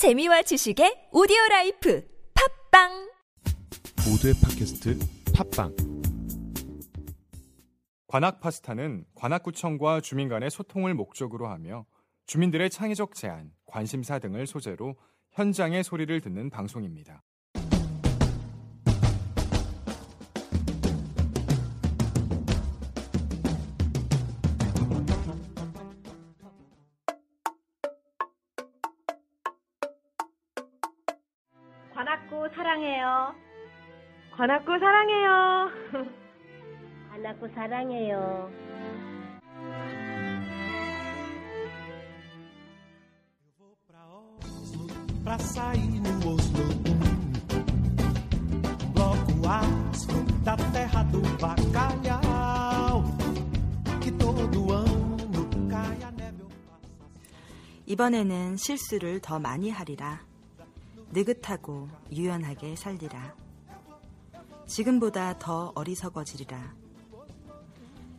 재미와 지식의 오디오 라이프 팟빵 모두의 팟캐스트 팟빵 관악 파스타는 관악구청과 주민 간의 소통을 목적으로 하며 주민들의 창의적 제안, 관심사 등을 소재로 현장의 소리를 듣는 방송입니다. 관악구 사랑해요. 관악구 사랑해요. pra sair no Oslo Bloco aço da terra do bacalhau Que todo ano cai a neve ou passa 이번에는 실수를 더 많이 하리라. 느긋하고 유연하게 살리라. 지금보다 더 어리석어지리라.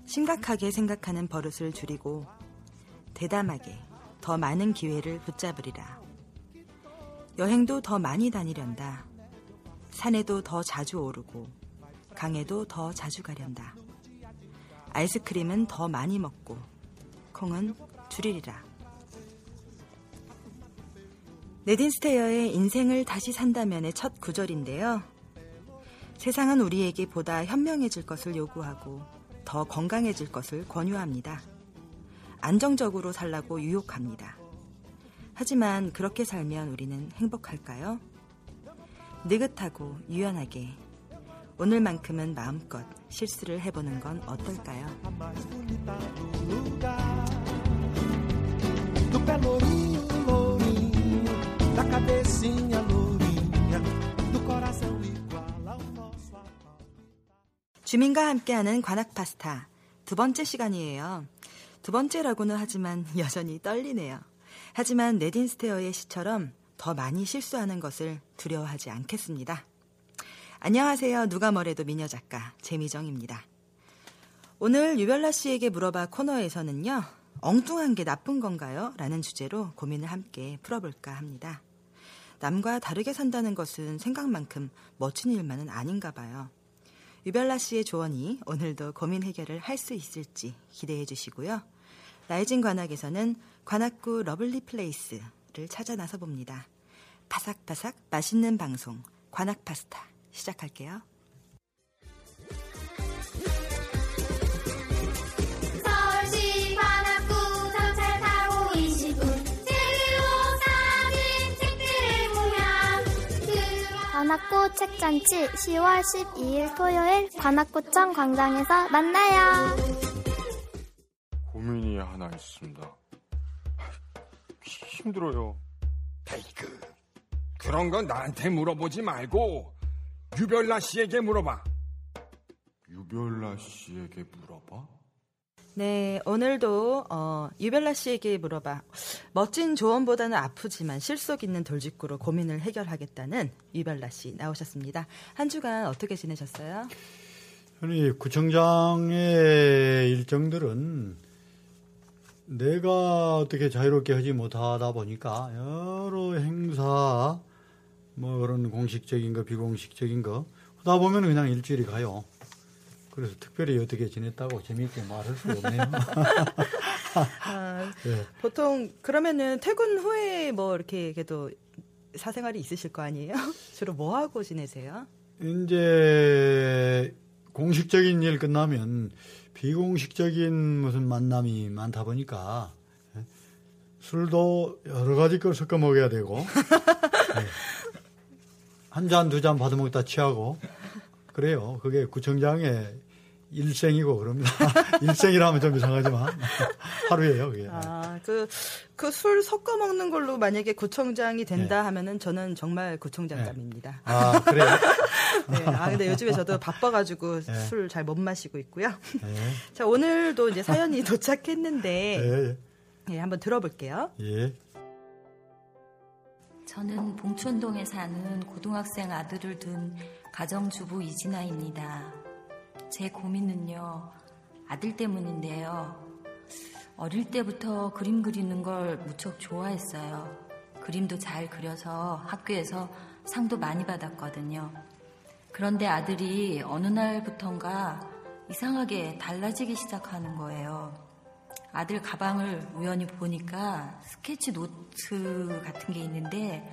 심각하게 생각하는 버릇을 줄이고 대담하게 더 많은 기회를 붙잡으리라. 여행도 더 많이 다니련다. 산에도 더 자주 오르고 강에도 더 자주 가련다. 아이스크림은 더 많이 먹고 콩은 줄이리라. 네딘스테이어의 인생을 다시 산다면의 첫 구절인데요. 세상은 우리에게 보다 현명해질 것을 요구하고 더 건강해질 것을 권유합니다. 안정적으로 살라고 유혹합니다. 하지만 그렇게 살면 우리는 행복할까요? 느긋하고 유연하게 오늘만큼은 마음껏 실수를 해보는 건 어떨까요? 주민과 함께하는 관악 파스타 두 번째 시간이에요. 두 번째라고는 하지만 여전히 떨리네요. 하지만 네딘 스테어의 시처럼 더 많이 실수하는 것을 두려워하지 않겠습니다. 안녕하세요. 누가 뭐래도 미녀 작가 재미정입니다. 오늘 유별나 씨에게 물어봐 코너에서는요. 엉뚱한 게 나쁜 건가요? 라는 주제로 고민을 함께 풀어볼까 합니다. 남과 다르게 산다는 것은 생각만큼 멋진 일만은 아닌가 봐요. 유별나 씨의 조언이 오늘도 고민 해결을 할 수 있을지 기대해 주시고요. Rising 관악에서는 관악구 lovely place를 찾아 나서 봅니다. 바삭바삭 맛있는 방송 관악 파스타 시작할게요. 관악구 책잔치 10월 12일 토요일 관악구청 광장에서 만나요. 고민이 하나 있습니다. 힘들어요. 에이그 그런 건 나한테 물어보지 말고 유별나 씨에게 물어봐. 유별나 씨에게 물어봐? 네, 오늘도 어, 유별나 씨에게 물어봐. 멋진 조언보다는 아프지만 실속 있는 돌직구로 고민을 해결하겠다는 유별나 씨 나오셨습니다. 한 주간 어떻게 지내셨어요? 아니 구청장의 일정들은 내가 어떻게 자유롭게 하지 못하다 보니까 여러 행사 뭐 그런 공식적인 거 비공식적인 거 하다 보면 그냥 일주일이 가요. 그래서 특별히 어떻게 지냈다고 재미있게 말할 수가 없네요. 아, 예. 보통 그러면은 퇴근 후에 뭐 이렇게 그래도 사생활이 있으실 거 아니에요? 주로 뭐 하고 지내세요? 이제 공식적인 일 끝나면 비공식적인 무슨 만남이 많다 보니까 예, 술도 여러 가지 걸 섞어 먹어야 되고 예. 한잔 두 잔 받아 먹다 취하고 그래요. 그게 구청장의 일생이고 그럽니다. 일생이라 면 좀 이상하지만 하루예요. 그게. 아, 그, 그 술 섞어 먹는 걸로 만약에 구청장이 된다 하면은 저는 정말 구청장감입니다. 아 그래요. 네. 아, 근데 요즘에 저도 바빠가지고 네. 술잘 못 마시고 있고요. 예. 자, 오늘도 이제 사연이 도착했는데, 예. 예, 한번 들어볼게요. 예. 저는 봉천동에 사는 고등학생 아들을 둔 가정주부 이진아입니다. 제 고민은요, 아들 때문인데요. 어릴 때부터 그림 그리는 걸 무척 좋아했어요. 그림도 잘 그려서 학교에서 상도 많이 받았거든요. 그런데 아들이 어느 날부턴가 이상하게 달라지기 시작하는 거예요. 아들 가방을 우연히 보니까 스케치 노트 같은 게 있는데,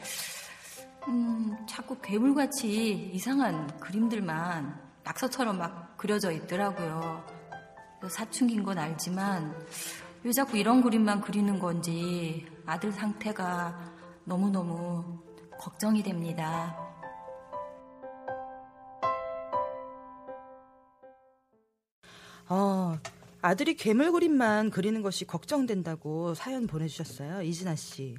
음, 자꾸 괴물같이 이상한 그림들만 낙서처럼 막 그려져 있더라고요. 사춘기인 건 알지만, 왜 자꾸 이런 그림만 그리는 건지 아들 상태가 너무너무 걱정이 됩니다. 어, 아들이 괴물 그림만 그리는 것이 걱정된다고 사연 보내주셨어요. 이진아 씨.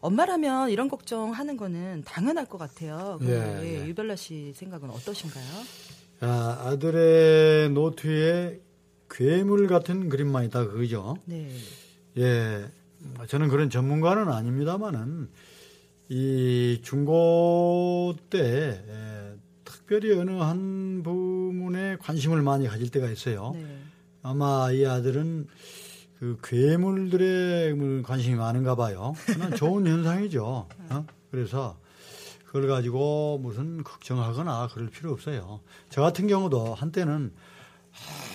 엄마라면 이런 걱정하는 거는 당연할 것 같아요. 예, 근데 예. 유별나 씨 생각은 어떠신가요? 아, 아들의 노트에 괴물 같은 그림만 있다 그거죠. 네. 예, 저는 그런 전문가는 아닙니다만은 이 중고 때 예, 특별히 어느 한 부문에 관심을 많이 가질 때가 있어요. 네. 아마 이 아들은 그 괴물들에 뭐 관심이 많은가 봐요. 좋은 현상이죠. 어? 그래서 그걸 가지고 무슨 걱정하거나 그럴 필요 없어요. 저 같은 경우도 한때는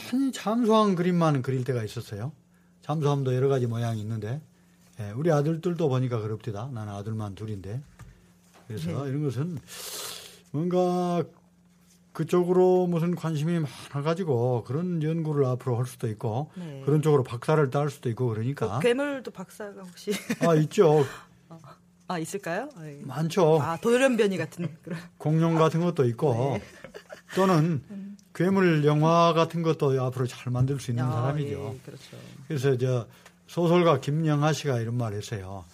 한 잠수함 그림만 그릴 때가 있었어요. 잠수함도 여러 가지 모양이 있는데 예, 우리 아들들도 보니까 그럽디다. 나는 아들만 둘인데 그래서 네. 이런 것은 뭔가 그쪽으로 무슨 관심이 많아가지고 그런 연구를 앞으로 할 수도 있고 네. 그런 쪽으로 박사를 딸 수도 있고 그러니까 그 괴물도 박사가 혹시 아 있죠 아 있을까요? 아, 예. 많죠 아 돌연변이 같은 그런. 공룡 같은 것도 있고 네. 또는 괴물 영화 같은 것도 앞으로 잘 만들 수 있는 아, 사람이죠. 예, 그렇죠. 그래서 저 소설가 김영하 씨가 이런 말을 했어요.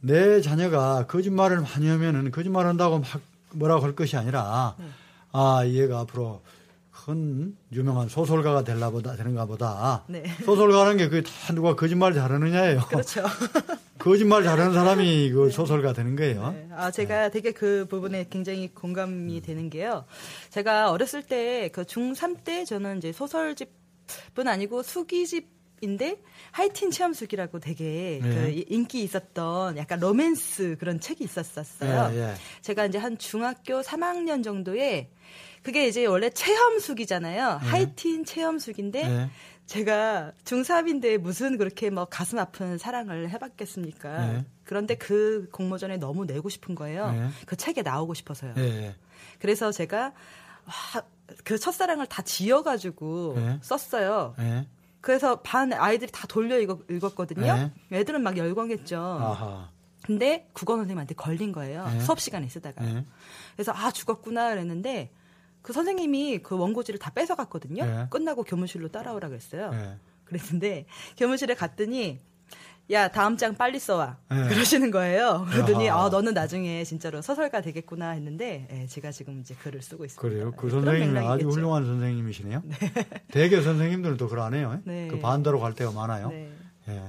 내 자녀가 거짓말을 많이 하면은 거짓말 한다고 막 뭐라고 할 것이 아니라 네. 아 얘가 앞으로 큰 유명한 소설가가 될라 보다 되는가 보다. 네. 소설가라는 게 그게 다 누가 거짓말 잘하느냐예요. 그렇죠. 거짓말 잘하는 사람이 그 소설가 되는 거예요. 네. 아, 제가 되게 그 부분에 굉장히 공감이 되는 게요. 제가 어렸을 때 그 중3 때 저는 이제 소설집은 아니고 수기집 인데 하이틴 체험수기라고 되게 네. 그 이- 인기 있었던 약간 로맨스 그런 책이 있었었어요. 예, 예. 제가 이제 한 중학교 3학년 정도에 그게 이제 원래 체험수기잖아요. 네. 하이틴 체험수기인데 네. 제가 중3인데 무슨 그렇게 뭐 가슴 아픈 사랑을 해봤겠습니까? 네. 그런데 그 공모전에 너무 내고 싶은 거예요. 네. 그 책에 나오고 싶어서요. 예. 그래서 제가 와, 그 첫사랑을 다 지어가지고 네. 썼어요. 예. 그래서 반 아이들이 다 돌려 읽었, 읽었거든요. 애들은 막 열광했죠. 네. 아하. 근데 국어 선생님한테 걸린 거예요. 네. 수업 시간에 쓰다가. 예. 그래서 아 죽었구나 그랬는데 그 선생님이 그 원고지를 다 뺏어갔거든요. 네. 끝나고 교무실로 따라오라 그랬어요. 예. 그랬는데 교무실에 갔더니 야 다음 장 빨리 써와 네. 그러시는 거예요. 그러더니. 아 너는 나중에 진짜로 서설가 되겠구나 했는데 예, 제가 지금 이제 글을 쓰고 있습니다. 그래요. 그 그런 선생님은 아주. 훌륭한 선생님이시네요. 대개 선생님들은 또 그러네요. 네. 그 반대로 갈 때가 많아요. 네. 예.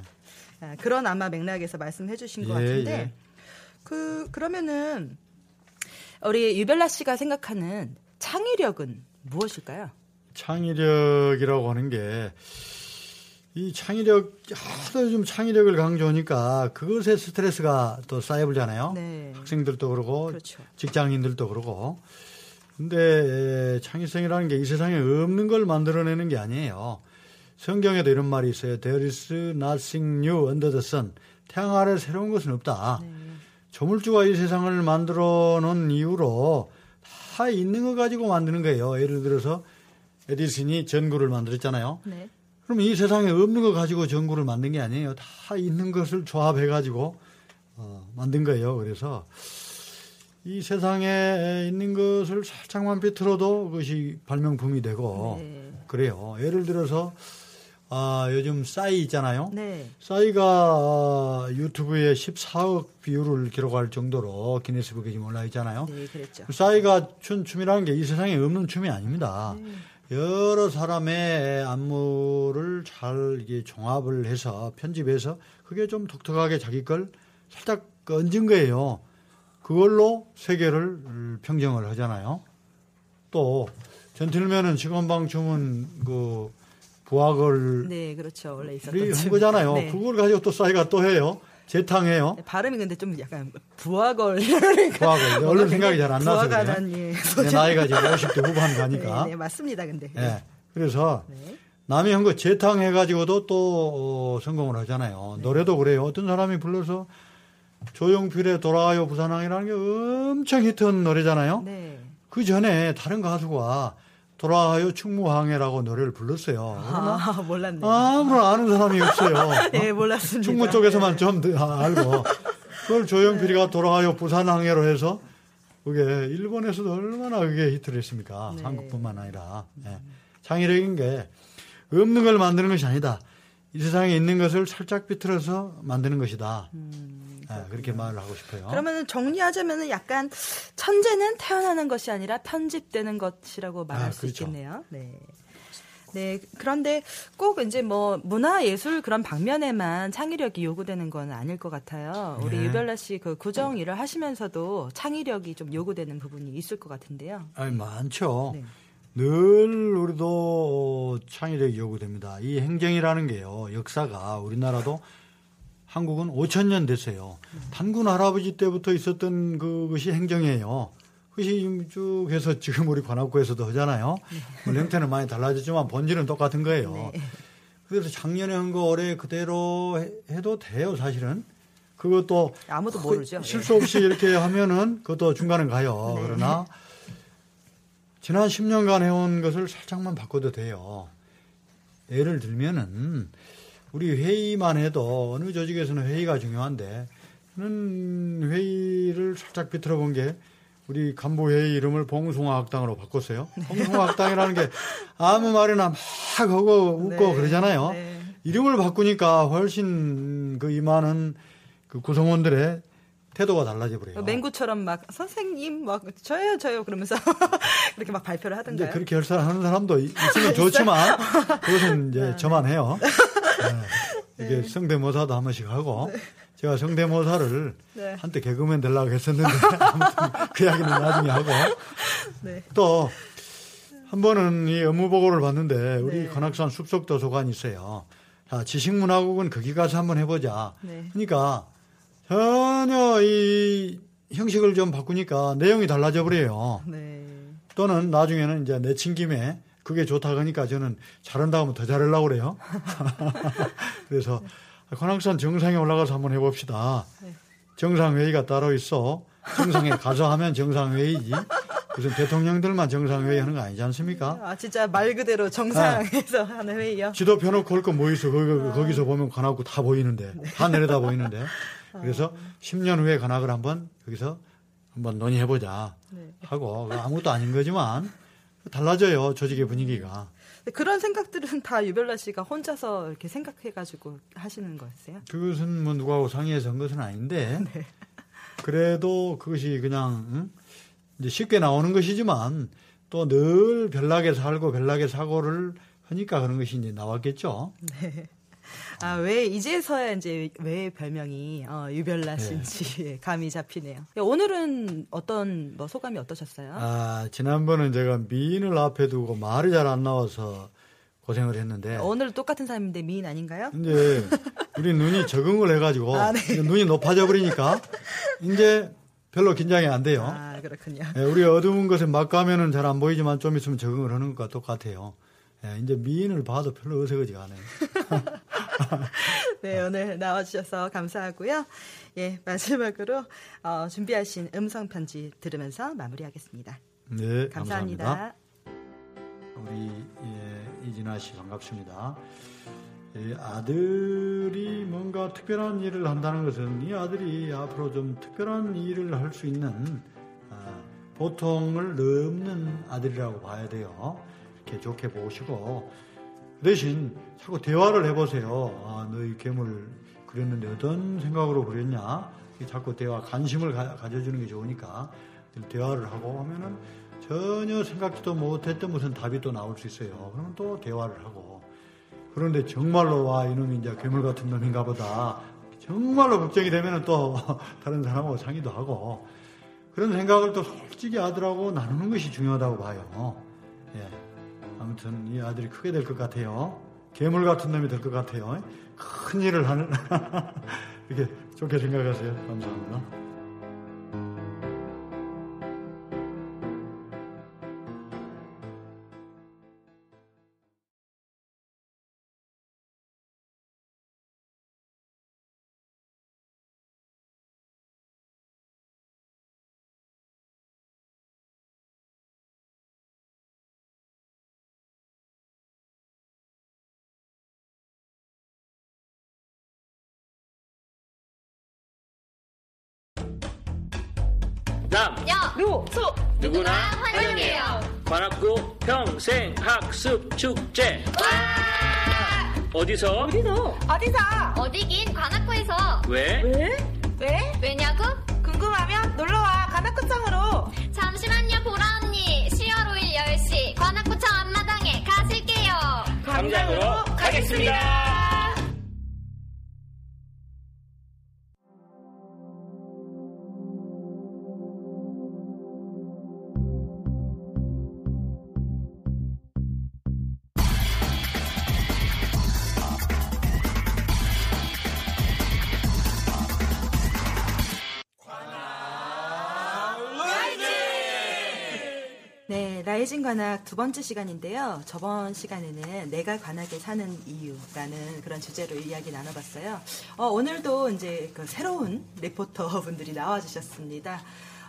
아, 그런 아마 맥락에서 말씀해 주신 것 예, 같은데 예. 그 그러면은 우리 유벨라 씨가 생각하는 창의력은 무엇일까요? 창의력이라고 하는 게, 이 창의력, 하도 요즘 창의력을 강조하니까 그것에 스트레스가 또 쌓여버잖아요. 네. 학생들도 그러고, 그렇죠. 직장인들도 그러고. 근데 창의성이라는 게 이 세상에 없는 걸 만들어내는 게 아니에요. 성경에도 이런 말이 있어요. There is nothing new under the sun. 태양 아래 새로운 것은 없다. 네. 조물주가 이 세상을 만들어 놓은 이후로 다 있는 거 가지고 만드는 거예요. 예를 들어서 에디슨이 전구를 만들었잖아요. 네. 그럼 이 세상에 없는 거 가지고 전구를 만든 게 아니에요. 다 있는 것을 조합해 가지고 어, 만든 거예요. 그래서 이 세상에 있는 것을 살짝만 비틀어도 그것이 발명품이 되고 네. 그래요. 예를 들어서 아, 요즘 싸이 있잖아요. 네. 싸이가 어, 유튜브에 14억 view를 기록할 정도로 기네스북에 지금 올라 있잖아요. 네, 그랬죠. 싸이가 춘 춤이라는 게 이 세상에 없는 춤이 아닙니다. 네. 여러 사람의 안무를 잘 이게 종합을 해서 편집해서 그게 좀 독특하게 자기 걸 살짝 얹은 거예요. 그걸로 세계를 평정을 하잖아요. 또 젠틀맨은 시건방 춤은 그 부학을 네, 그렇죠. 원래 있었던 한 춤. 거잖아요. 네. 그걸 가지고 또 싸이가 또 해요. 재탕해요. 네, 발음이 근데 좀 약간 부하걸 부하걸. 얼른 생각이 잘 안 나서 그래요. 난, 예. 나이가 지금 50대 후반 가니까. 네, 네, 맞습니다. 근데 예. 그래서 남이 한 거 재탕해 가지고도 또 어, 성공을 하잖아요. 노래도 그래요. 어떤 사람이 불러서 조용필의 돌아와요 부산항이라는 게 엄청 히트한 노래잖아요. 네. 그 전에 다른 가수가 돌아와요 충무항해라고 노래를 불렀어요. 아, 몰랐네. 아무런 아는 사람이 없어요. 예, 몰랐습니다. 충무 쪽에서만 좀더 알고 그걸 조용필이가 돌아와요 부산항해로 해서 그게 일본에서도 얼마나 그게 히트를 했습니까? 네. 한국뿐만 아니라 예. 창의력인 게 없는 걸 만드는 것이 아니다. 이 세상에 있는 것을 살짝 비틀어서 만드는 것이다. 예, 그렇게 말을 하고 싶어요. 그러면 정리하자면은 약간 천재는 태어나는 것이 아니라 편집되는 것이라고 말할 아, 수 그렇죠. 있겠네요. 네. 네, 그런데 꼭 이제 뭐 문화 예술 그런 방면에만 창의력이 요구되는 건 아닐 것 같아요. 우리 네. 유별나 씨 그 구정 일을 하시면서도 창의력이 좀 요구되는 부분이 있을 것 같은데요. 아니, 많죠. 네. 늘 우리도 창의력이 요구됩니다. 이 행정이라는 게요, 역사가 우리나라도 한국은 5천 년 됐어요. 단군 할아버지 때부터 있었던 그것이 행정이에요. 그것이 쭉 해서 지금 우리 관악구에서도 하잖아요. 뭐 형태는 많이 달라졌지만 본질은 똑같은 거예요. 그래서 작년에 한 거 올해 그대로 해- 해도 돼요, 사실은. 그것도 아무도 그 모르죠. 실수 없이 이렇게 하면은 그것도 중간은 가요. 네. 그러나 지난 10년간 해온 것을 살짝만 바꿔도 돼요. 예를 들면은 우리 회의만 해도 어느 조직에서는 회의가 중요한데 저는 회의를 살짝 비틀어 본 게 우리 간부 회의 이름을 봉숭아학당으로 바꿨어요. 봉숭아학당이라는 게 아무 말이나 막 하고 웃고 네. 그러잖아요. 네. 이름을 바꾸니까 훨씬 그 임하는 그 구성원들의 태도가 달라져 버려요. 맹구처럼 막 선생님 막 저요 저요 그러면서 그렇게 막 발표를 이제 하던가요? 그렇게 할 사람 하는 사람도 있- 있으면 좋지만 그것은 이제 저만 해요. 네. 이게 성대모사도 한 번씩 하고 제가 성대모사를 네. 한때 개그맨 되려고 했었는데 아무튼 그 이야기는 나중에 하고 네. 또한 번은 이 업무 보고를 봤는데 우리 네. 관악산 숲속 도서관이 있어요. 자, 지식문화국은 거기 가서 한번 해보자. 네. 그러니까 전혀 이 형식을 좀 바꾸니까 내용이 달라져 버려요. 네. 또는 나중에는 이제 내친 김에 그게 좋다 그러니까 저는 잘한다 하면 더 잘하려고 그래요. 그래서 관악산 정상에 올라가서 한번 해봅시다. 네. 정상회의가 따로 있어. 정상에 가서 하면 정상회의지. 무슨 대통령들만 정상회의 하는 거 아니지 않습니까? 아 진짜 말 그대로 정상에서 하는 회의요. 지도 펴놓고 할거뭐 있어. 거기, 거기서 보면 관악구 다 보이는데. 다 내려다 보이는데. 그래서 10년 후에 관악을 한번 거기서 한번 논의해보자. 네. 하고 아무것도 아닌 거지만 달라져요. 조직의 분위기가. 그런 생각들은 다 유별나 씨가 혼자서 이렇게 생각해가지고 하시는 거였어요? 그것은 뭐 누구하고 상의해서 한 것은 아닌데 네. 그래도 그것이 그냥 응? 이제 쉽게 나오는 것이지만 또 늘 별나게 살고 별나게 사고를 하니까 그런 것이 이제 나왔겠죠. 네. 아, 왜 이제서야 이제 왜 별명이 어, 네. 유별나 씨인지 감이 잡히네요. 오늘은 어떤 뭐 소감이 어떠셨어요? 아 지난번은 제가 미인을 앞에 두고 말이 잘 안 나와서 고생을 했는데 오늘 똑같은 사람인데 미인 아닌가요? 이제 우리 눈이 적응을 해가지고 아, 네. 눈이 높아져 버리니까 이제 별로 긴장이 안 돼요. 아 그렇군요. 예, 우리 어두운 것에 막 가면은 잘 안 보이지만 좀 있으면 적응을 하는 것과 똑같아요. 예, 이제 미인을 봐도 별로 어색하지가 않아요. 네, 오늘 나와주셔서 감사하고요. 예, 마지막으로 어, 준비하신 음성 편지 들으면서 마무리하겠습니다. 네, 감사합니다. 감사합니다. 우리 예, 이진아 씨 반갑습니다. 이 아들이 뭔가 특별한 일을 한다는 것은 이 아들이 앞으로 좀 특별한 일을 할 수 있는 아, 보통을 넘는 아들이라고 봐야 돼요. 좋게 보시고 그 대신 자꾸 대화를 해보세요. 아, 너희 괴물 그렸는데 어떤 생각으로 그렸냐? 자꾸 대화 관심을 가, 가져주는 게 좋으니까 대화를 하고 하면은 전혀 생각지도 못했던 무슨 답이 또 나올 수 있어요. 그러면 또 대화를 하고 그런데 정말로 와 이놈이 이제 괴물 같은 놈인가 보다 정말로 걱정이 되면은 또 다른 사람하고 상의도 하고 그런 생각을 또 솔직히 아들하고 나누는 것이 중요하다고 봐요. 예. 아무튼 이 아들이 크게 될 것 같아요. 괴물 같은 놈이 될 것 같아요. 큰 일을 하는 이렇게 좋게 생각하세요. 감사합니다. 남, 여, 루, 소, 누구나 환영해요. 관악구 평생 학습 축제. 어디서? 어디서? 어디서? 어디긴 관악구에서. 왜? 왜? 왜? 왜냐고? 궁금하면 놀러와 관악구청으로. 잠시만요 보라 언니. 10월 5일 10시 관악구청 앞마당에 가실게요. 광장으로 가겠습니다. 네, Rising 관악 두 번째 시간인데요. 저번 시간에는 내가 관악에 사는 이유라는 그런 주제로 이야기 나눠봤어요. 어, 오늘도 이제 그 새로운 리포터 분들이 나와주셨습니다.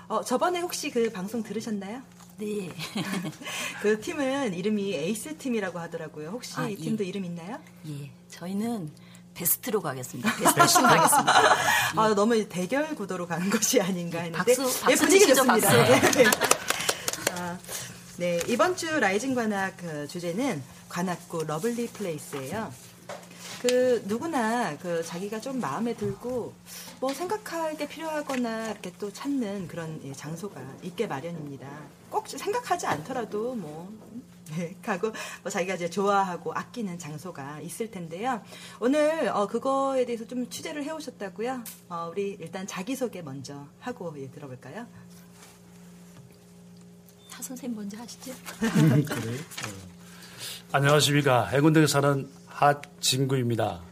어, 저번에 혹시 그 방송 들으셨나요? 네. 그 팀은 이름이 에이스 팀이라고 하더라고요. 혹시 아, 이 예. 팀도 이름 있나요? 예, 저희는 베스트로 가겠습니다. 베스트 팀 가겠습니다. 아, 너무 대결 구도로 가는 것이 아닌가 했는데 박수, 박수 예, 분위기 좋습니다. 박수. 네, 이번 주 Rising 관악 그 주제는 관악구 lovely place예요. 그 누구나 그 자기가 좀 마음에 들고 뭐 생각할 게 필요하거나 이렇게 또 찾는 그런 예, 장소가 있게 마련입니다. 꼭 생각하지 않더라도 뭐 네, 가고 뭐 자기가 이제 좋아하고 아끼는 장소가 있을 텐데요. 오늘 어, 그거에 대해서 좀 취재를 해오셨다고요. 어, 우리 일단 자기 소개 먼저 하고 예, 들어볼까요? 차 선생님 먼저 하시죠. 그래. 안녕하십니까. 해군대에 사는 하진구입니다.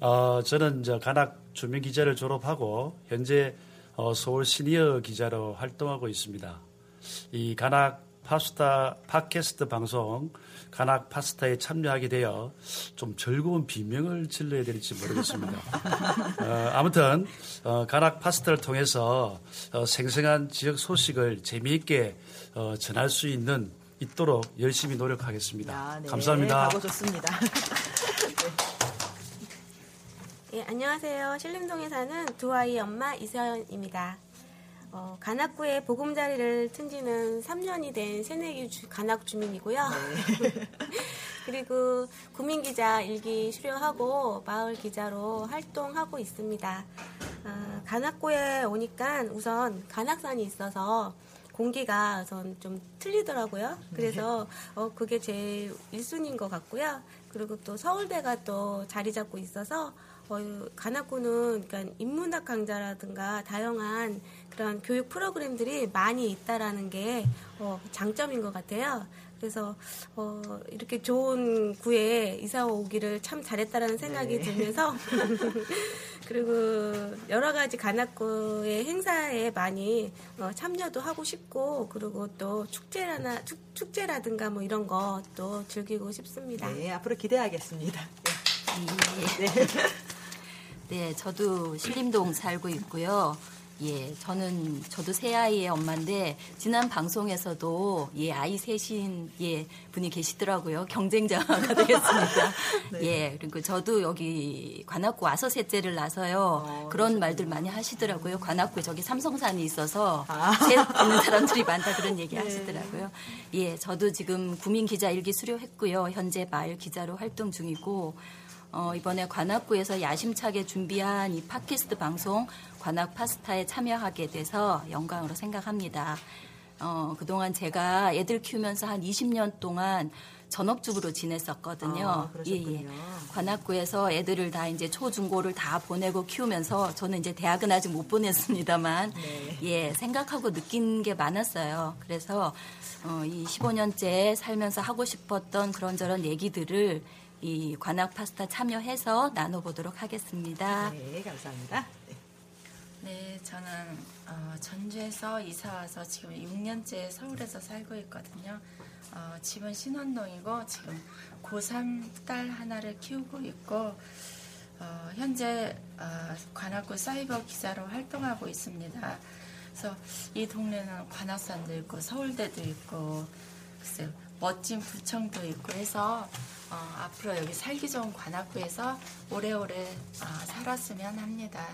어, 저는 저 간악 주민 기자를 졸업하고 현재 어, 서울 시니어 기자로 활동하고 있습니다. 이 간악 파스타 팟캐스트 방송 간악 파스타에 참여하게 되어 좀 즐거운 비명을 질러야 될지 모르겠습니다. 어, 아무튼 어, 간악 파스타를 통해서 어, 생생한 지역 소식을 재미있게 어, 전할 수 있는 있도록 열심히 노력하겠습니다. 아, 네, 감사합니다. 가고 좋습니다. 예, 안녕하세요. 신림동에 사는 두 아이 엄마 이서연입니다. 어, 간악구에 보금자리를 튼 지는 3년이 된 새내기 주, 간악 주민이고요. 그리고 구민기자 일기 수료하고 마을 기자로 활동하고 있습니다. 아, 간악구에 오니까 우선 간악산이 있어서 공기가 우선 좀 틀리더라고요. 그래서 어, 그게 제일 1순위인 것 같고요. 그리고 또 서울대가 또 자리 잡고 있어서 어, 간악구는 그러니까 인문학 강좌라든가 다양한 그런 교육 프로그램들이 많이 있다라는 게 어, 장점인 것 같아요. 그래서 어, 이렇게 좋은 구에 이사 오기를 참 잘했다라는 생각이 네. 들면서 그리고 여러 가지 간악구의 행사에 많이 어, 참여도 하고 싶고 그리고 또 축제라나 축, 축제라든가 뭐 이런 것도 즐기고 싶습니다. 네, 앞으로 기대하겠습니다. 네. 네, 저도 신림동 살고 있고요. 예, 저는 저도 세 아이의 엄마인데 지난 방송에서도 예 아이 셋인 예 분이 계시더라고요. 경쟁자가 되겠습니다. 네. 예, 그리고 저도 여기 관악구 와서 셋째를 낳아서요. 그런 말들 많이 하시더라고요. 관악구에 저기 삼성산이 있어서 셋 있는 사람들이 많다 그런 얘기 네. 하시더라고요. 예, 저도 지금 구민 기자 일기 수료했고요. 현재 마을 기자로 활동 중이고 어, 이번에 관악구에서 야심차게 준비한 이 팟캐스트 방송 관악 파스타에 참여하게 돼서 영광으로 생각합니다. 어, 그동안 제가 애들 키우면서 한 20년 동안 전업주부로 지냈었거든요. 아, 그러셨군요. 관악구에서 애들을 다 이제 초중고를 다 보내고 키우면서 저는 이제 대학은 아직 못 보냈습니다만 네. 예 생각하고 느낀 게 많았어요. 그래서 어, 이 15년째 살면서 하고 싶었던 그런저런 얘기들을 이 관악 파스타 참여해서 나눠보도록 하겠습니다. 네, 감사합니다. 네. 네, 저는 어, 전주에서 이사 와서 지금 6년째 서울에서 살고 있거든요. 어, 집은 신원동이고 지금 고3 딸 하나를 키우고 있고 어, 현재 어, 관악구 사이버 기자로 활동하고 있습니다. 그래서 이 동네는 관악산도 있고 서울대도 있고 글쎄요, 멋진 구청도 있고 해서 어, 앞으로 여기 살기 좋은 관악구에서 오래오래 어, 살았으면 합니다.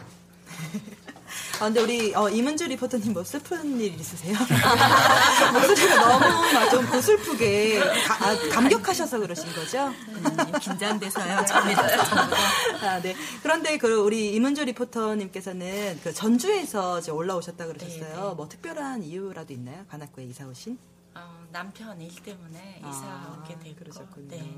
아, 근데 우리 어, 이문주 리포터님 뭐 슬픈 일 있으세요? 목소리가 너무 좀 고슬프게 가- 아, 감격하셔서 그러신 거죠? 긴장돼서요. 처음이라서. 아, 네. 그런데 그 우리 이문주 리포터님께서는 그 전주에서 이제 올라오셨다 그러셨어요. 뭐 특별한 이유라도 있나요? 관악구에 이사 오신? 어, 남편 일 때문에 이사 오게 되고 그러셨군요. 네.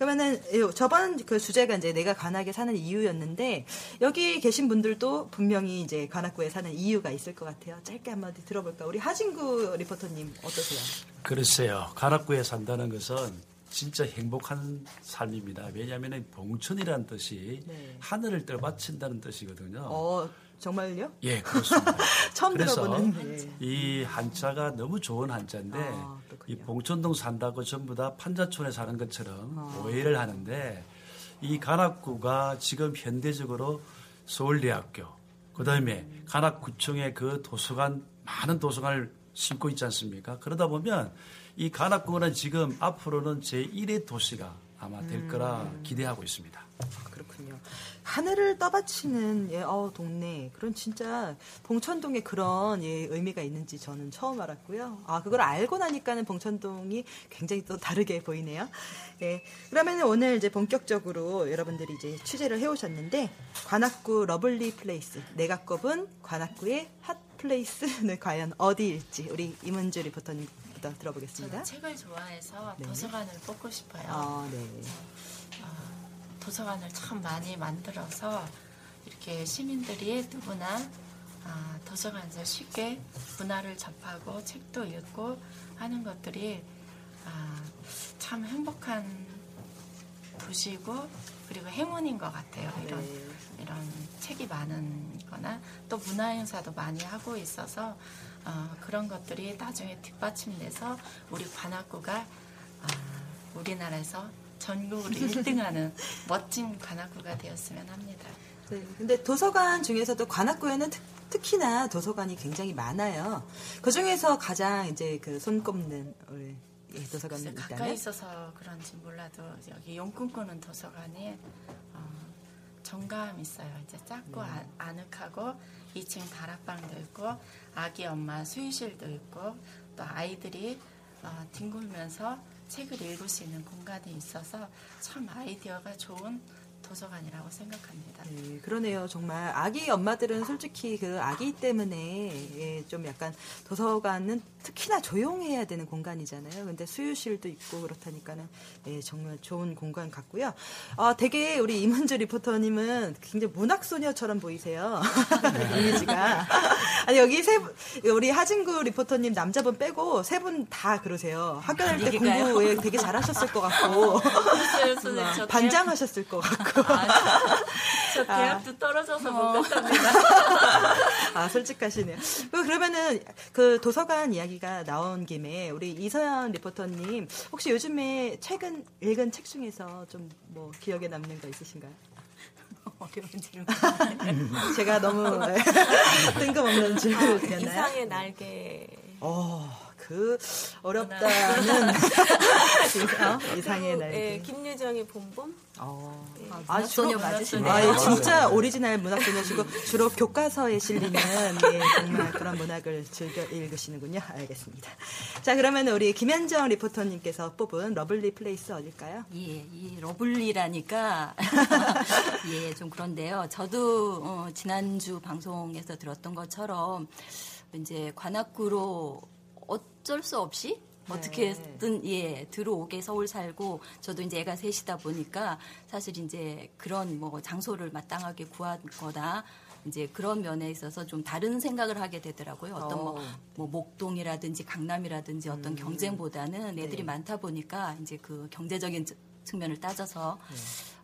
그러면은 이 저번 그 주제가 이제 내가 관악에 사는 이유였는데 여기 계신 분들도 분명히 이제 관악구에 사는 이유가 있을 것 같아요. 짧게 한마디 들어볼까? 우리 하진구 리포터님 어떠세요? 글쎄요. 가락구에 산다는 것은 진짜 행복한 삶입니다. 왜냐하면 봉천이라는 뜻이 네. 하늘을 떠받친다는 뜻이거든요. 어 정말요? 예, 그렇습니다. 처음 그래서 들어보는 예. 이 한자가 너무 좋은 한자인데 아, 이 봉천동 산다고 전부 다 판자촌에 사는 것처럼 아. 오해를 하는데 이 관악구가 지금 현대적으로 서울대학교 그다음에 관악구청의 그 도서관 많은 도서관을 심고 있지 않습니까? 그러다 보면 이 관악구는 지금 앞으로는 제1의 도시가 아마 될 거라 음. 기대하고 있습니다. 그렇군요. 하늘을 떠받치는 예, 어, 동네 그런 진짜 봉천동에 그런 예, 의미가 있는지 저는 처음 알았고요. 아 그걸 알고 나니까는 봉천동이 굉장히 또 다르게 보이네요. 예, 그러면 오늘 이제 본격적으로 여러분들이 이제 취재를 해오셨는데 관악구 lovely place 내가 꼽은 관악구의 hot place는 과연 어디일지 우리 이문주 리포터님부터 들어보겠습니다. 저는 책을 좋아해서 네. 도서관을 뽑고 싶어요. 아, 네. 어, 도서관을 참 많이 만들어서 이렇게 시민들이 누구나 아, 도서관에서 쉽게 문화를 접하고 책도 읽고 하는 것들이 아, 참 행복한 도시고 그리고 행운인 것 같아요. 이런 이런 책이 많은거나 또 문화 행사도 많이 하고 있어서 어, 그런 것들이 나중에 뒷받침돼서 우리 관악구가 아, 우리나라에서 전국으로 1등하는 멋진 관악구가 되었으면 합니다. 네, 근데 도서관 중에서도 관악구에는 특, 특히나 도서관이 굉장히 많아요. 그 중에서 가장 이제 그 손꼽는 우리 이 도서관이 글쎄, 가까이 있다면 있어서 그런지 몰라도 여기 용꿈꾸는 도서관이 어, 정감 있어요. 이제 작고 아, 아늑하고 2층 다락방도 있고 아기 엄마 수유실도 있고 또 아이들이 어, 뒹굴면서 책을 읽을 수 있는 공간이 있어서 참 아이디어가 좋은 도서관이라고 생각합니다. 네, 그러네요. 정말 아기 엄마들은 솔직히 그 아기 때문에 예, 좀 약간 도서관은 특히나 조용해야 되는 공간이잖아요. 근데 수유실도 있고 그렇다니까는 예, 정말 좋은 공간 같고요. 아, 되게 우리 이문주 리포터님은 굉장히 문학 소녀처럼 보이세요. 이미지가 아니 여기 세 분, 우리 하진구 리포터님 남자분 빼고 세 분 다 그러세요. 학교 다닐 때. 공부에 되게 잘하셨을 것 같고 저 반장하셨을 것 같고. 저 대학도 떨어져서 못 갔답니다. 아, 솔직하시네요. 그, 그러면은 그 도서관 이야기가 나온 김에 우리 이서연 리포터님 혹시 요즘에 최근 읽은 책 중에서 좀 뭐 기억에 남는 거 있으신가요? 어려운 질문. 제가 너무 뜬금없는 질문을 아, 드렸나요? 이상의 날개. 어, 그 어렵다는 어? 이상의 날개. 예, 김유정의 봄봄. 어. 네. 아, 주로, 맞으시네요. 아, 예, 진짜 오리지널 문학 소녀시고 주로 교과서에 실리는 예, 정말 그런 문학을 즐겨 읽으시는군요. 알겠습니다. 자, 그러면 우리 김현정 리포터님께서 뽑은 lovely place 어딜까요? 예, 이 lovely라니까 예, 좀 그런데요. 저도 어, 지난주 방송에서 들었던 것처럼 이제 관악구로 어쩔 수 없이 어떻게든 예 들어오게 서울 살고 저도 이제 애가 셋이다 보니까 사실 이제 그런 뭐 장소를 마땅하게 구하거나 이제 그런 면에 있어서 좀 다른 생각을 하게 되더라고요. 어떤 뭐, 어. 뭐 목동이라든지 강남이라든지 어떤 경쟁보다는 애들이 네. 많다 보니까 이제 그 경제적인 측- 측면을 따져서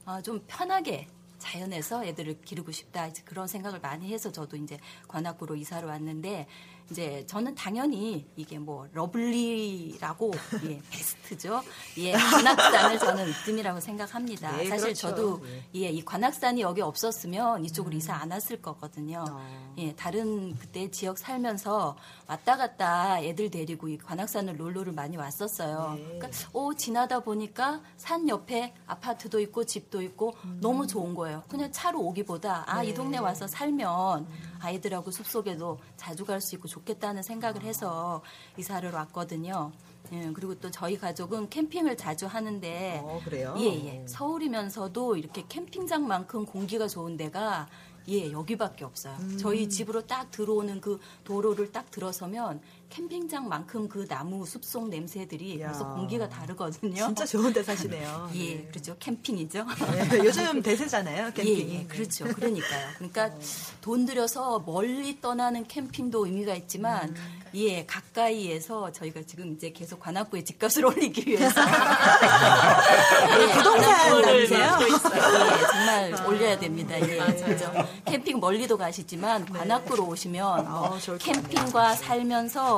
아, 좀 편하게 자연에서 애들을 기르고 싶다 이제 그런 생각을 많이 해서 저도 이제 관악구로 이사를 왔는데 이제 저는 당연히 이게 뭐 lovely라고 예, 베스트죠. 예, 관악산을 저는 으뜸이라고 생각합니다. 네, 사실 그렇죠. 저도 네. 예, 이 관악산이 여기 없었으면 이쪽으로 음. 이사 안 왔을 거거든요. 어. 예, 다른 그때 지역 살면서 왔다 갔다 애들 데리고 이 관악산을 놀러를 많이 왔었어요. 네. 그러니까 오 지나다 보니까 산 옆에 아파트도 있고 집도 있고 너무 좋은 거예요. 그냥 차로 오기보다 아이 음. 네. 동네 와서 살면 아이들하고 숲속에도 자주 갈 수 있고 좋겠다는 생각을 해서 이사를 왔거든요. 예, 그리고 또 저희 가족은 캠핑을 자주 하는데 어, 그래요? 예, 예. 서울이면서도 이렇게 캠핑장만큼 공기가 좋은 데가 예, 여기밖에 없어요. 음. 저희 집으로 딱 들어오는 그 도로를 딱 들어서면 캠핑장만큼 그 나무 숲속 냄새들이 이야. 벌써 공기가 다르거든요. 진짜 좋은 데 사시네요. 예, 그렇죠. 캠핑이죠. 네, 요즘 대세잖아요, 캠핑이. 예, 예, 그렇죠. 그러니까요. 그러니까 돈 들여서 멀리 떠나는 캠핑도 의미가 있지만, 음. 예, 가까이에서 저희가 지금 이제 계속 관악구의 집값을 올리기 위해서 예, 부동산 있어요. 예, 정말 아. 올려야 됩니다. 예, 그죠. 캠핑 멀리도 가시지만 관악구로 오시면 뭐 어, 캠핑과 살면서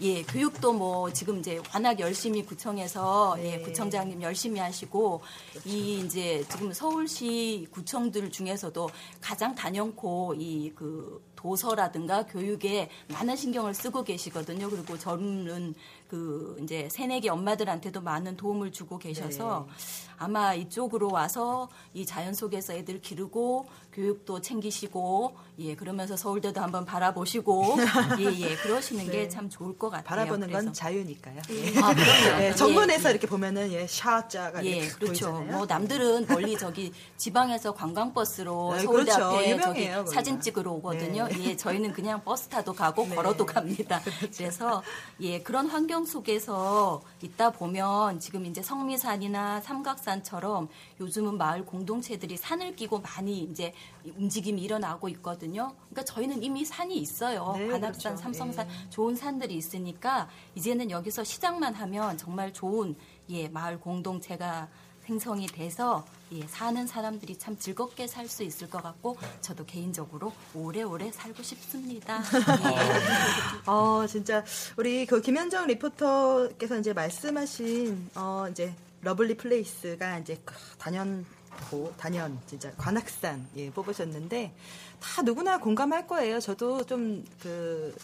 예, 교육도 뭐 지금 이제 관악 열심히 구청에서 예, 네. 구청장님 열심히 하시고 그렇죠. 이 이제 지금 서울시 구청들 중에서도 가장 단연코 이 그 도서라든가 교육에 많은 신경을 쓰고 계시거든요. 그리고 젊은 그 이제 새내기 엄마들한테도 많은 도움을 주고 계셔서 네. 아마 이쪽으로 와서 이 자연 속에서 애들 기르고 교육도 챙기시고 예 그러면서 서울대도 한번 바라보시고 예예 그러시는 네. 게참 좋을 것 같아요. 바라보는 건 그래서. 자유니까요. 예. 아, 그럼요. 예, 정문에서 예. 이렇게 보면은 예, 샤자가 예, 이렇게 그렇죠. 보이잖아요. 뭐 남들은 멀리 저기 지방에서 관광버스로 네, 서울대 그렇죠. 앞에 유명해요, 저기 거기가. 사진 찍으러 오거든요. 네. 예, 저희는 그냥 버스 타도 가고 네. 걸어도 갑니다. 그렇죠. 그래서 예, 그런 환경 속에서 있다 보면 지금 이제 성미산이나 삼각산 처럼 요즘은 마을 공동체들이 산을 끼고 많이 이제 움직임이 일어나고 있거든요. 그러니까 저희는 이미 산이 있어요. 네, 관악산, 그렇죠. 삼성산 예. 좋은 산들이 있으니까 이제는 여기서 시작만 하면 정말 좋은 예, 마을 공동체가 생성이 돼서 예, 사는 사람들이 참 즐겁게 살 수 있을 것 같고 저도 개인적으로 오래오래 살고 싶습니다. 예. 어, 진짜 우리 그 김현정 리포터께서 이제 말씀하신 어 이제 lovely place가 이제 그 단연 고 단연 진짜 관악산 예 뽑으셨는데 다 누구나 공감할 거예요. 저도 좀 그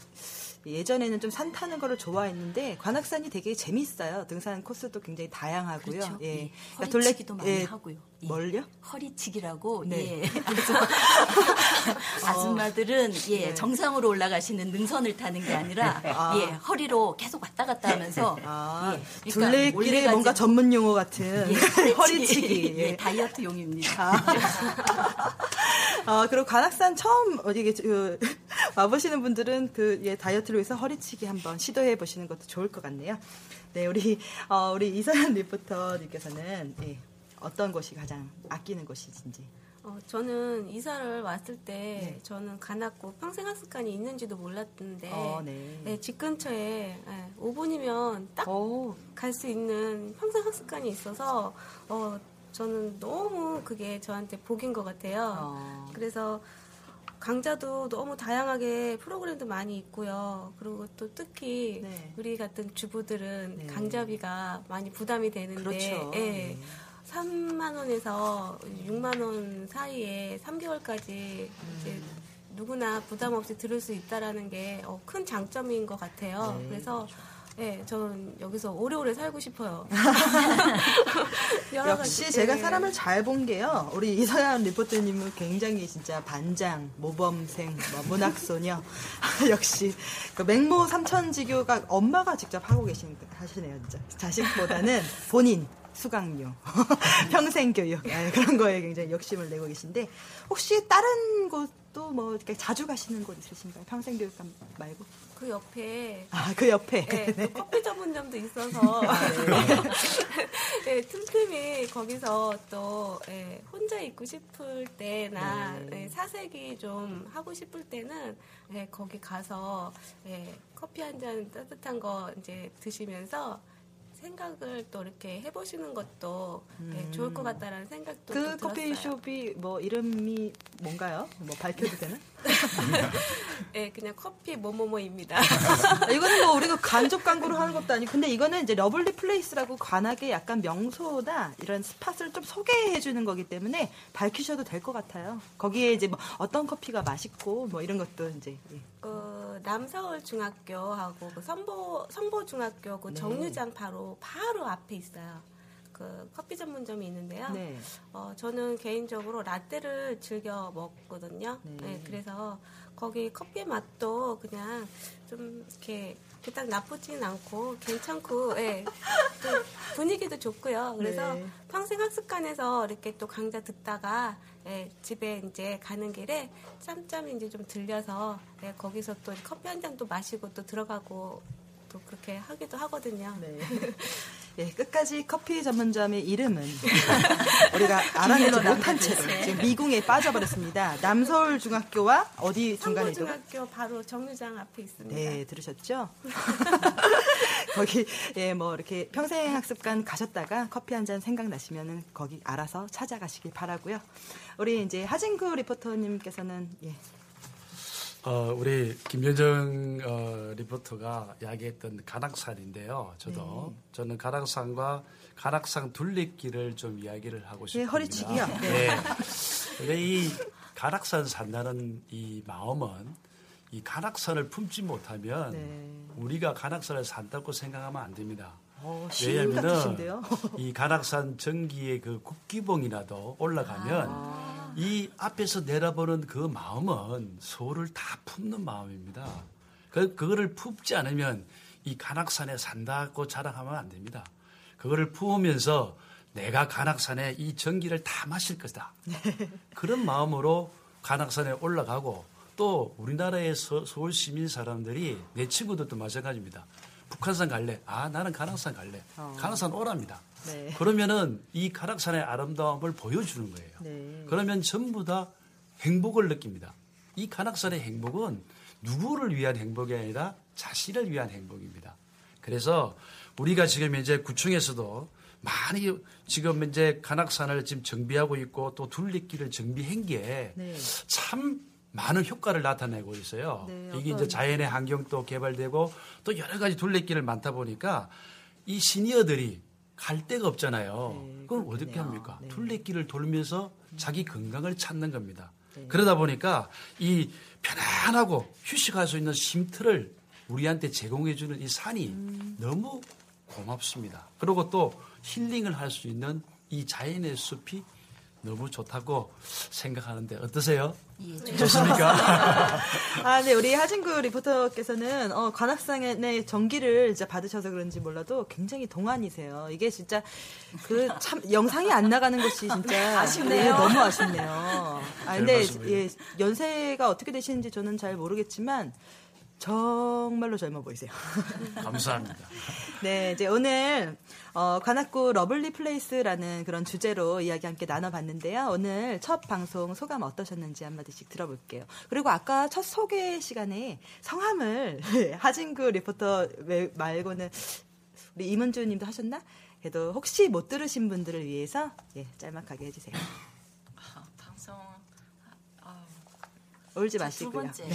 예전에는 좀 산 타는 거를 좋아했는데 관악산이 되게 재밌어요. 등산 코스도 굉장히 다양하고요. 그렇죠. 예. 예. 그러니까 허리치기도 많이 예. 하고요. 예. 뭘요? 허리치기라고 네. 예. 아줌마들은 예 네. 정상으로 올라가시는 능선을 타는 게 아니라 아. 예 허리로 계속 왔다 갔다 하면서 아, 예. 둘레길에 올라가지- 뭔가 전문 용어 같은 예, 허리치기. 예, 예. 다이어트 용입니다. 어, 그리고 관악산 처음 어디 게 그, 와보시는 분들은 그 예, 다이어트를 위해서 허리치기 한번 시도해 보시는 것도 좋을 것 같네요. 네, 우리 어, 우리 이서연 리포터님께서는 예, 어떤 곳이 가장 아끼는 곳이신지. 어, 저는 이사를 왔을 때 네. 저는 가났고 평생 학습관이 있는지도 몰랐는데 어, 네. 네, 집 근처에 예, 5분이면 딱 갈 수 있는 평생 학습관이 있어서 어, 저는 너무 그게 저한테 복인 것 같아요. 어. 그래서 강좌도 너무 다양하게 프로그램도 많이 있고요. 그리고 또 특히 네. 우리 같은 주부들은 네. 강좌비가 많이 부담이 되는데 그렇죠. 예. 네. 3만 원에서 6만 원 사이에 3개월까지 이제 누구나 부담 없이 들을 수 있다라는 게 어, 큰 장점인 것 같아요. 네, 그래서 예, 저는 여기서 오래오래 살고 싶어요. 역시 가지- 제가 예. 사람을 잘 본 게요. 우리 이서연 리포터님은 굉장히 진짜 반장, 모범생, 뭐 문학소녀. 역시 그 맹모 삼천지교가 엄마가 직접 하고 계신 하시네요, 진짜. 자식보다는 본인 수강료, 평생교육 아, 그런 거에 굉장히 욕심을 내고 계신데 혹시 다른 곳도 뭐 자주 가시는 곳 있으신가요? 평생교육관 말고? 그 옆에 아, 그 옆에. 예, 네. 또 커피 전문점도 있어서 아, 예, 틈틈이 거기서 또 예, 혼자 있고 싶을 때나 네. 예, 사색이 좀 하고 싶을 때는 예, 거기 가서 예, 커피 한 잔 따뜻한 거 이제 드시면서 생각을 또 이렇게 해보시는 것도 예, 좋을 것 같다라는 생각도 그. 커피숍이 뭐 이름이 뭔가요? 뭐 밝혀도 되나? 예, 그냥 커피 뭐뭐뭐입니다. 아, 이거는 뭐 우리가 간접 광고를 하는 것도 아니고 근데 이거는 이제 lovely place라고 관악의 약간 명소나 이런 spot을 좀 소개해 주는 거기 때문에 밝히셔도 될 것 같아요. 거기에 이제 뭐 어떤 커피가 맛있고 뭐 이런 것도 이제 예. 그 남서울 중학교하고 그 선보 선보 중학교 그 네. 정류장 바로 바로 앞에 있어요. 그 커피 전문점이 있는데요. 네. 어, 저는 개인적으로 라떼를 즐겨 먹거든요. 네. 네, 그래서 거기 커피의 맛도 그냥 좀 이렇게 그닥 나쁘지는 않고 괜찮고, 예, 좀 분위기도 좋고요. 그래서 네. 평생 학습관에서 이렇게 또 강좌 듣다가 예, 집에 이제 가는 길에 짬짬 이제 좀 들려서 예, 거기서 또 커피 한 잔 또 마시고 또 들어가고 또 그렇게 하기도 하거든요. 네. 예, 끝까지 커피 전문점의 이름은 우리가 알아내지 못한 채로 네. 지금 미궁에 빠져버렸습니다. 남서울 중학교와 어디 중간에 있죠? 중학교 바로 정류장 앞에 있습니다. 네, 들으셨죠? 거기 예, 뭐 이렇게 평생 학습관 가셨다가 커피 한 잔 생각나시면은 거기 알아서 찾아가시길 바라고요. 우리 이제 하진구 리포터님께서는 예. 어, 우리 김여정 어, 리포터가 이야기했던 가락산인데요. 저도 네. 저는 가락산과 가락산 둘레길을 좀 이야기를 하고 예, 싶습니다. 허리치기요. 네. 네. 근데 이 가락산 산다는 이 마음은 이 가락산을 품지 못하면 네. 우리가 가락산을 산다고 생각하면 안 됩니다. 어, 같으신데요. 이 가락산 전기의 그 국기봉이라도 올라가면 아. 이 앞에서 내려보는 그 마음은 서울을 다 품는 마음입니다. 그, 그거를 품지 않으면 이 가락산에 산다고 자랑하면 안 됩니다. 그거를 품으면서 내가 가락산에 이 전기를 다 마실 것이다. 그런 마음으로 가락산에 올라가고 또 우리나라의 서, 울 시민 사람들이 내 친구들도 마찬가지입니다. 북한산 갈래? 아, 나는 가락산 갈래. 어. 가락산 오랍니다. 네. 그러면은 이 가락산의 아름다움을 보여주는 거예요. 네. 그러면 전부 다 행복을 느낍니다. 이 가락산의 행복은 누구를 위한 행복이 아니라 자신을 위한 행복입니다. 그래서 우리가 지금 이제 구청에서도 많이 지금 이제 간악산을 지금 정비하고 있고 또 둘레길을 정비한 게참 네. 많은 효과를 나타내고 있어요. 네, 이게 이제 자연의 환경도 개발되고 또 여러 가지 둘레길을 많다 보니까 이 시니어들이 갈 데가 없잖아요. 그럼 어떻게 합니까? 둘레길을 돌면서 자기 건강을 찾는 겁니다. 그러다 보니까 이 편안하고 휴식할 수 있는 쉼터를 우리한테 제공해주는 이 산이 너무 고맙습니다. 그리고 또 힐링을 할 수 있는 이 자연의 숲이 너무 좋다고 생각하는데 어떠세요? 예, 좋습니까? 아, 네, 우리 하진구 리포터께서는 어, 관악산의 전기를 진짜 받으셔서 그런지 몰라도 굉장히 동안이세요. 이게 진짜 그 참 영상이 안 나가는 것이 진짜 아쉽네요. 예, 너무 아쉽네요. 아, 별 근데. 예, 연세가 어떻게 되시는지 저는 잘 모르겠지만 정말로 젊어 보이세요. 감사합니다. 네, 이제 오늘 어, 관악구 lovely place라는 그런 주제로 이야기 함께 나눠봤는데요. 오늘 첫 방송 소감 어떠셨는지 한마디씩 들어볼게요. 그리고 아까 첫 소개 시간에 성함을 하진구 리포터 외- 말고는 우리 이문주 님도 하셨나? 그래도 혹시 못 들으신 분들을 위해서 예, 짤막하게 해주세요. 아, 방송 아, 울지 저 마시고요. 두 번째요.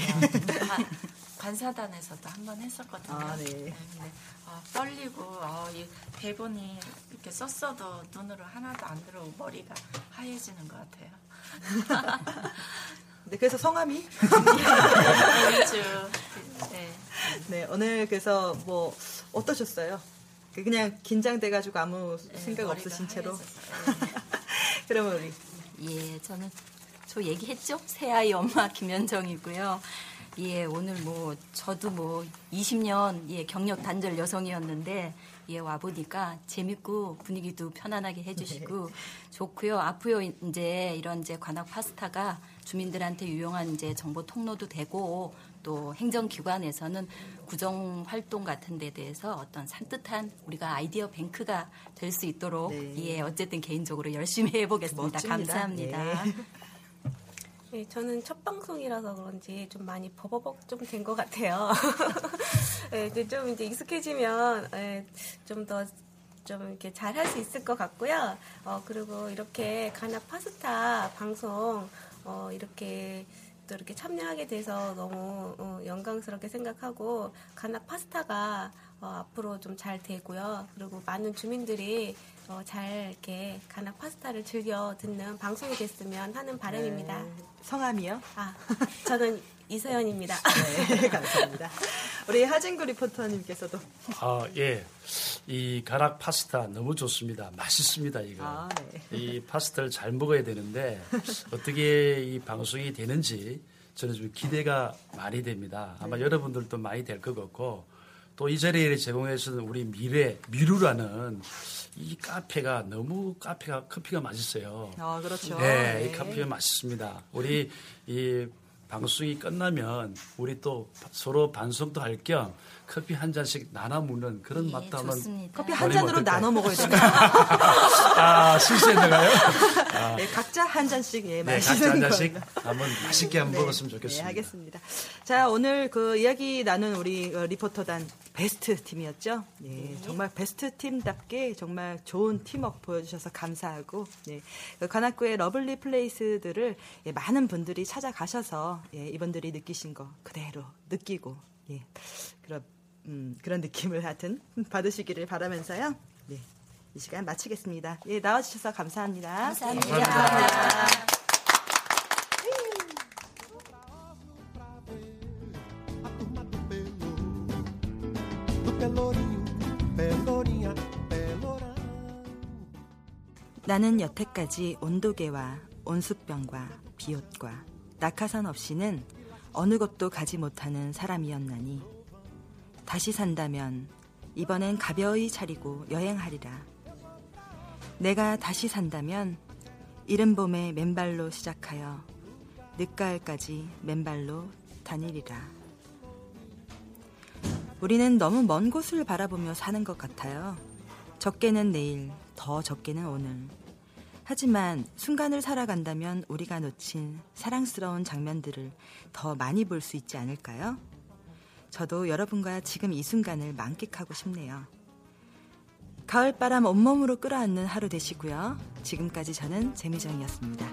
네. 관- 관사단에서도 한 번 했었거든요. 아, 네. 근데, 아, 떨리고 아, 이 대본이 이렇게 썼어도 눈으로 하나도 안 들어오고 머리가 하얘지는 것 같아요. 네, 그래서 성함이? 이주. 네. 네, 오늘 그래서 뭐 어떠셨어요? 그냥 긴장돼가지고 아무 생각 머리가 없으신 채로. 그러면 우리 예, 저는 저 얘기했죠? 새아이 엄마 김현정이고요. 예, 오늘 뭐 저도 뭐 20년 예, 경력 단절 여성이었는데 예, 와 보니까 재밌고 분위기도 편안하게 해 주시고 좋고요. 앞으로 이제 이런 이제 관악 파스타가 주민들한테 유용한 이제 정보 통로도 되고 또 행정기관에서는 구정 활동 같은 데 대해서 어떤 산뜻한 우리가 아이디어 뱅크가 될 수 있도록 예, 어쨌든 개인적으로 열심히 해보겠습니다. 멋집니다. 감사합니다. 네. 네, 저는 첫 방송이라서 그런지 좀 많이 버버벅 좀 된 것 같아요. 네, 이제 좀 이제 익숙해지면 네, 좀더 좀 이렇게 잘 할 수 있을 것 같고요. 어, 그리고 이렇게 가나 파스타 방송 어, 이렇게 또 이렇게 참여하게 돼서 너무 어, 영광스럽게 생각하고 가나 파스타가 어, 앞으로 좀 잘 되고요. 그리고 많은 주민들이 어, 잘 이렇게 가나 파스타를 즐겨 듣는 방송이 됐으면 하는 바람입니다. 네. 성함이요? 아, 저는 이서연입니다. 네, 감사합니다. 우리 하진구 리포터님께서도 아, 예. 이 가락 파스타 너무 좋습니다. 맛있습니다, 이거. 아, 네. 이 파스타를 잘 먹어야 되는데 어떻게 이 방송이 되는지 저는 좀 기대가 많이 됩니다. 아마 네. 여러분들도 많이 될 것 같고 또 이 자리에 제공해주는 우리 미래, 미루라는 이 카페가 너무 카페가 커피가 맛있어요. 아, 그렇죠. 네, 네. 이 커피가 맛있습니다. 우리 이 방송이 끝나면 우리 또 서로 반성도 할 겸 커피 한 잔씩 나눠 먹는 그런 맛도 한번 커피 한 잔으로 어떨까요? 나눠 먹어야 됩니다. 아, 실수했나요? 아, 네, 각자 한 잔씩 예, 네, 마시는 각자 한 잔씩 걸로. 한번 맛있게 한번 네, 먹었으면 좋겠습니다. 네, 하겠습니다. 자, 오늘 그 이야기 나눈 우리 어, 리포터단 베스트 팀이었죠. 네, 정말 베스트 팀답게 정말 좋은 팀워크 보여주셔서 감사하고, 네, 그 관악구의 lovely place들을 예, 많은 분들이 찾아가셔서 예, 이분들이 느끼신 거 그대로 느끼고, 예, 그런 음, 그런 느낌을 하여튼 받으시기를 바라면서요. 네, 이 시간 마치겠습니다. 예, 나와주셔서 감사합니다. 감사합니다. 예, 감사합니다. Pelourinho, Pelourinha, Pelourão. 나는 여태까지 온도계와 온수병과 비옷과 낙하산 없이는 어느 곳도 가지 못하는 사람이었나니 다시 산다면 이번엔 가벼이 차리고 여행하리라. 내가 다시 산다면 이른 봄에 맨발로 시작하여 늦가을까지 맨발로 다니리라. 우리는 너무 먼 곳을 바라보며 사는 것 같아요. 적게는 내일, 더 적게는 오늘. 하지만 순간을 살아간다면 우리가 놓친 사랑스러운 장면들을 더 많이 볼 수 있지 않을까요? 저도 여러분과 지금 이 순간을 만끽하고 싶네요. 가을바람 온몸으로 끌어안는 하루 되시고요. 지금까지 저는 재미정이었습니다.